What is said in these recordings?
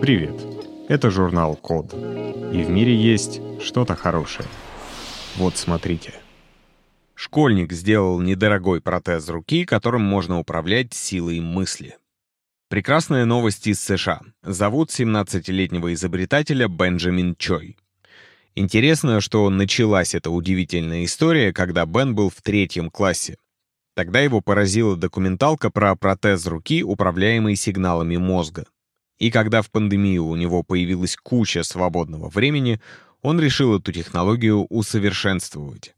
Привет! Это журнал Код. И в мире есть что-то хорошее. Вот смотрите. Школьник сделал недорогой протез руки, которым можно управлять силой мысли. Прекрасная новость из США. Зовут 17-летнего изобретателя Бенджамин Чой. Интересно, что началась эта удивительная история, когда Бен был в третьем классе. Тогда его поразила документалка про протез руки, управляемый сигналами мозга. И когда в пандемию у него появилась куча свободного времени, он решил эту технологию усовершенствовать.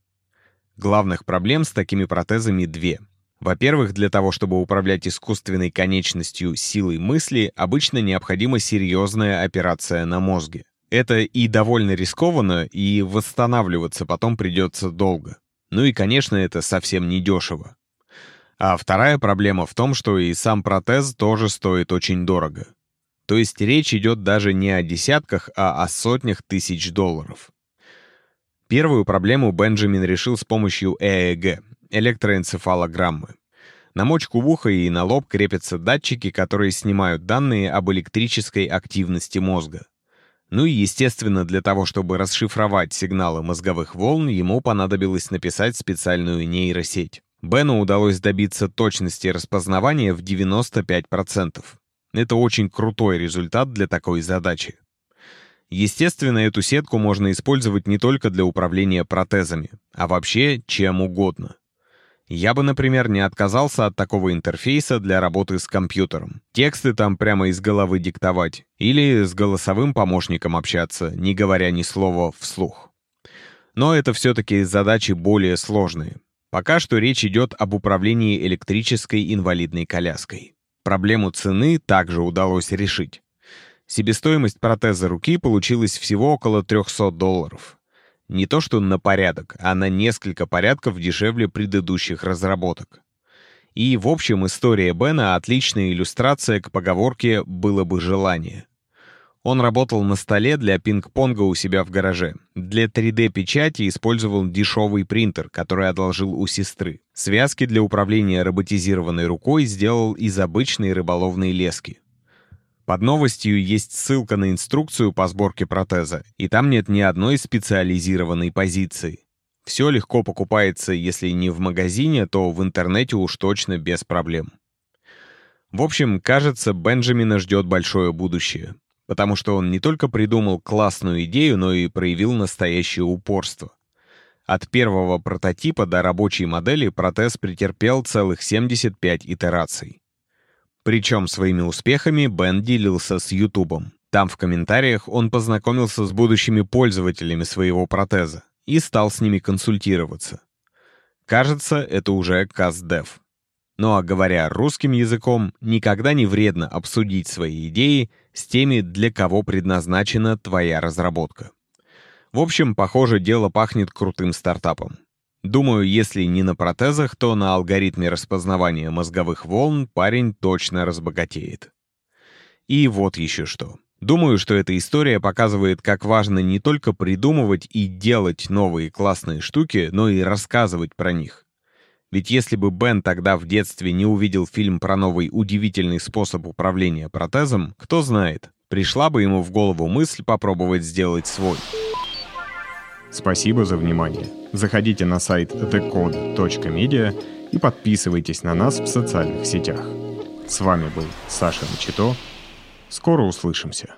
Главных проблем с такими протезами две. Во-первых, для того, чтобы управлять искусственной конечностью силой мысли, обычно необходима серьезная операция на мозге. Это и довольно рискованно, и восстанавливаться потом придется долго. Ну и, конечно, это совсем не дешево. А вторая проблема в том, что и сам протез тоже стоит очень дорого. То есть речь идет даже не о десятках, а о сотнях тысяч долларов. Первую проблему Бенджамин решил с помощью ЭЭГ — электроэнцефалограммы. На мочку в ухо и на лоб крепятся датчики, которые снимают данные об электрической активности мозга. Ну и, естественно, для того, чтобы расшифровать сигналы мозговых волн, ему понадобилось написать специальную нейросеть. Бену удалось добиться точности распознавания в 95%. Это очень крутой результат для такой задачи. Естественно, эту сетку можно использовать не только для управления протезами, а вообще чем угодно. Я бы, например, не отказался от такого интерфейса для работы с компьютером. Тексты там прямо из головы диктовать или с голосовым помощником общаться, не говоря ни слова вслух. Но это все-таки задачи более сложные. Пока что речь идет об управлении электрической инвалидной коляской. Проблему цены также удалось решить. Себестоимость протеза руки получилась всего около 300 долларов. Не то что на порядок, а на несколько порядков дешевле предыдущих разработок. И, в общем, история Бена — отличная иллюстрация к поговорке «было бы желание». Он работал на столе для пинг-понга у себя в гараже. Для 3D-печати использовал дешевый принтер, который одолжил у сестры. Связки для управления роботизированной рукой сделал из обычной рыболовной лески. Под новостью есть ссылка на инструкцию по сборке протеза, и там нет ни одной специализированной позиции. Все легко покупается, если не в магазине, то в интернете уж точно без проблем. В общем, кажется, Бенджамина ждет большое будущее потому что он не только придумал классную идею, но и проявил настоящее упорство. От первого прототипа до рабочей модели протез претерпел целых 75 итераций. Причем своими успехами Бен делился с Ютубом. Там в комментариях он познакомился с будущими пользователями своего протеза и стал с ними консультироваться. Кажется, это уже КАЗДЕВ. Ну а говоря русским языком, никогда не вредно обсудить свои идеи с теми, для кого предназначена твоя разработка. В общем, похоже, дело пахнет крутым стартапом. Думаю, если не на протезах, то на алгоритме распознавания мозговых волн парень точно разбогатеет. И вот еще что. Думаю, что эта история показывает, как важно не только придумывать и делать новые классные штуки, но и рассказывать про них. Ведь если бы Бен тогда в детстве не увидел фильм про новый удивительный способ управления протезом, кто знает, пришла бы ему в голову мысль попробовать сделать свой. Спасибо за внимание. Заходите на сайт thecode.media и подписывайтесь на нас в социальных сетях. С вами был Саша Начито. Скоро услышимся.